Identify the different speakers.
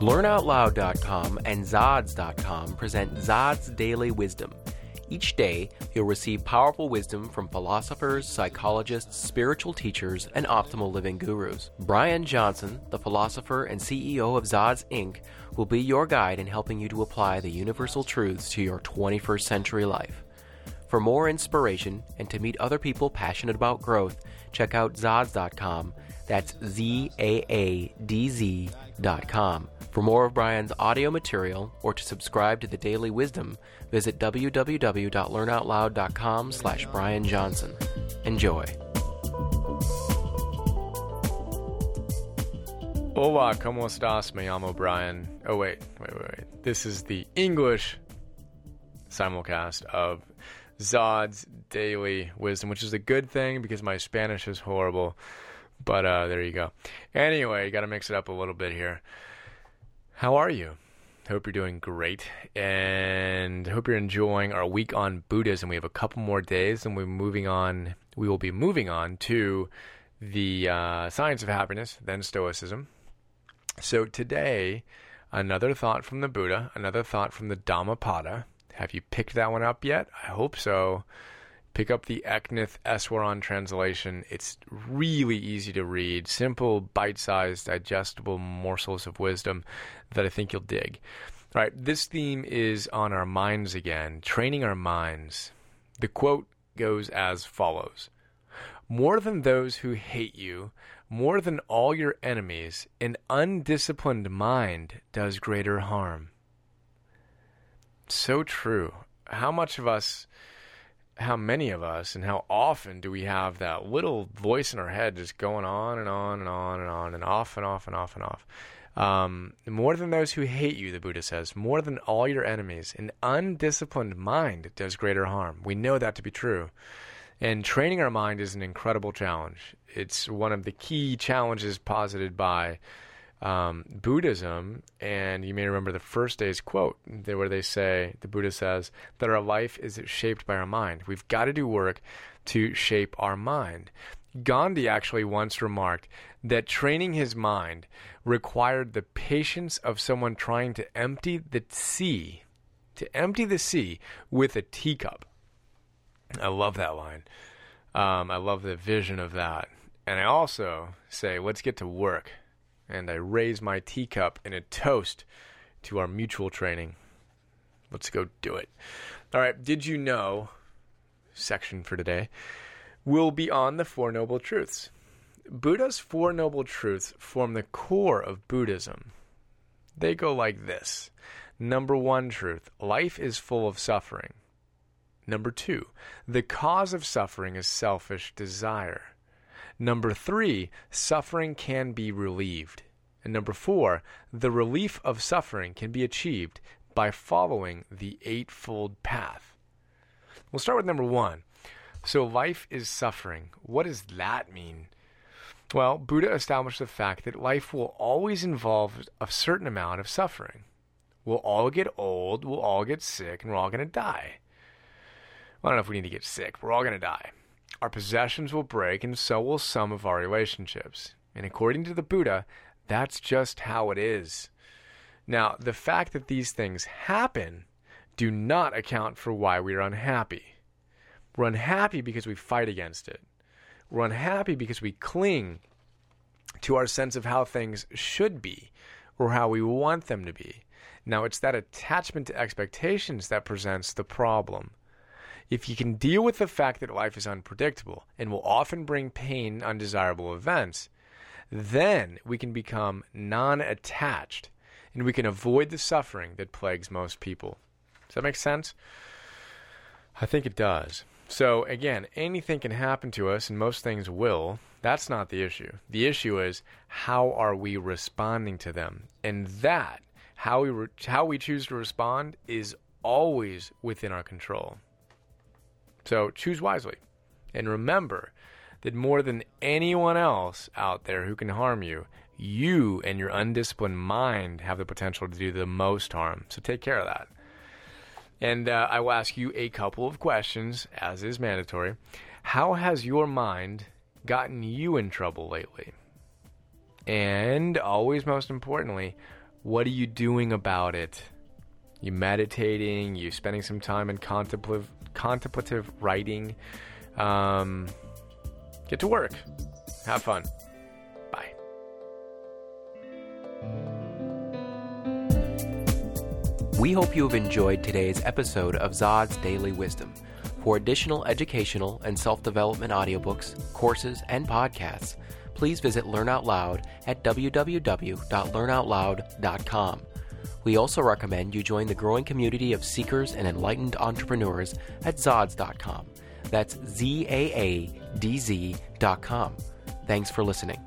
Speaker 1: LearnOutLoud.com and Zaadz.com present Zaadz Daily Wisdom. Each day, you'll receive powerful wisdom from philosophers, psychologists, spiritual teachers, and optimal living gurus. Brian Johnson, the philosopher and CEO of Zaadz Inc., will be your guide in helping you to apply the universal truths to your 21st century life. For more inspiration and to meet other people passionate about growth, check out Zaadz.com. That's Z A A D Z.com. For more of Brian's audio material or to subscribe to the Daily Wisdom, visit www.learnoutloud.com slash Brian Johnson. Enjoy.
Speaker 2: Hola, ¿cómo estás? Me llamo Brian. Oh, wait, wait, wait, wait. This is the English simulcast of Zaadz Daily Wisdom, which is a good thing because my Spanish is horrible. But uh, there you go. Anyway, got to mix it up a little bit here. How are you? Hope you're doing great and hope you're enjoying our week on Buddhism. We have a couple more days and we're moving on. We will be moving on to the uh, science of happiness, then Stoicism. So today, another thought from the Buddha, another thought from the Dhammapada. Have you picked that one up yet? I hope so. Pick up the Eknath Easwaran translation. It's really easy to read, simple, bite sized, digestible morsels of wisdom that I think you'll dig. All right, this theme is on our minds again, training our minds. The quote goes as follows More than those who hate you, more than all your enemies, an undisciplined mind does greater harm. So true. How much of us how many of us and how often do we have that little voice in our head just going on and on and on and on and off and off and off and off? Um, more than those who hate you, the Buddha says, more than all your enemies, an undisciplined mind does greater harm. We know that to be true. And training our mind is an incredible challenge. It's one of the key challenges posited by um, Buddhism, and you may remember the first day's quote where they say, the Buddha says, that our life is shaped by our mind. We've got to do work to shape our mind. Gandhi actually once remarked that training his mind required the patience of someone trying to empty the sea, to empty the sea with a teacup. I love that line. Um, I love the vision of that. And I also say, let's get to work and I raise my teacup in a toast to our mutual training. Let's go do it. All right, did you know? Section for today will be on the Four Noble Truths. Buddha's Four Noble Truths form the core of Buddhism. They go like this Number one truth life is full of suffering. Number two, the cause of suffering is selfish desire. Number three, suffering can be relieved. And number four, the relief of suffering can be achieved by following the Eightfold Path. We'll start with number one. So, life is suffering. What does that mean? Well, Buddha established the fact that life will always involve a certain amount of suffering. We'll all get old, we'll all get sick, and we're all going to die. Well, I don't know if we need to get sick, we're all going to die. Our possessions will break, and so will some of our relationships. And according to the Buddha, that's just how it is. Now, the fact that these things happen do not account for why we are unhappy. We're unhappy because we fight against it. We're unhappy because we cling to our sense of how things should be or how we want them to be. Now, it's that attachment to expectations that presents the problem. If you can deal with the fact that life is unpredictable and will often bring pain, undesirable events, then we can become non attached and we can avoid the suffering that plagues most people. Does that make sense? I think it does. So, again, anything can happen to us, and most things will. That's not the issue. The issue is how are we responding to them? And that, how we, re- how we choose to respond, is always within our control. So choose wisely. And remember that more than anyone else out there who can harm you, you and your undisciplined mind have the potential to do the most harm. So take care of that. And uh, I will ask you a couple of questions, as is mandatory. How has your mind gotten you in trouble lately? And always most importantly, What are you doing about it? You meditating, you spending some time in contemplative contemplative writing. Um, get to work. Have fun. Bye.
Speaker 1: We hope you have enjoyed today's episode of Zaadz Daily Wisdom. For additional educational and self development audiobooks, courses, and podcasts, please visit Learn Out Loud at www.learnoutloud.com. We also recommend you join the growing community of seekers and enlightened entrepreneurs at Zaadz.com. That's Z A A D Z.com. Thanks for listening.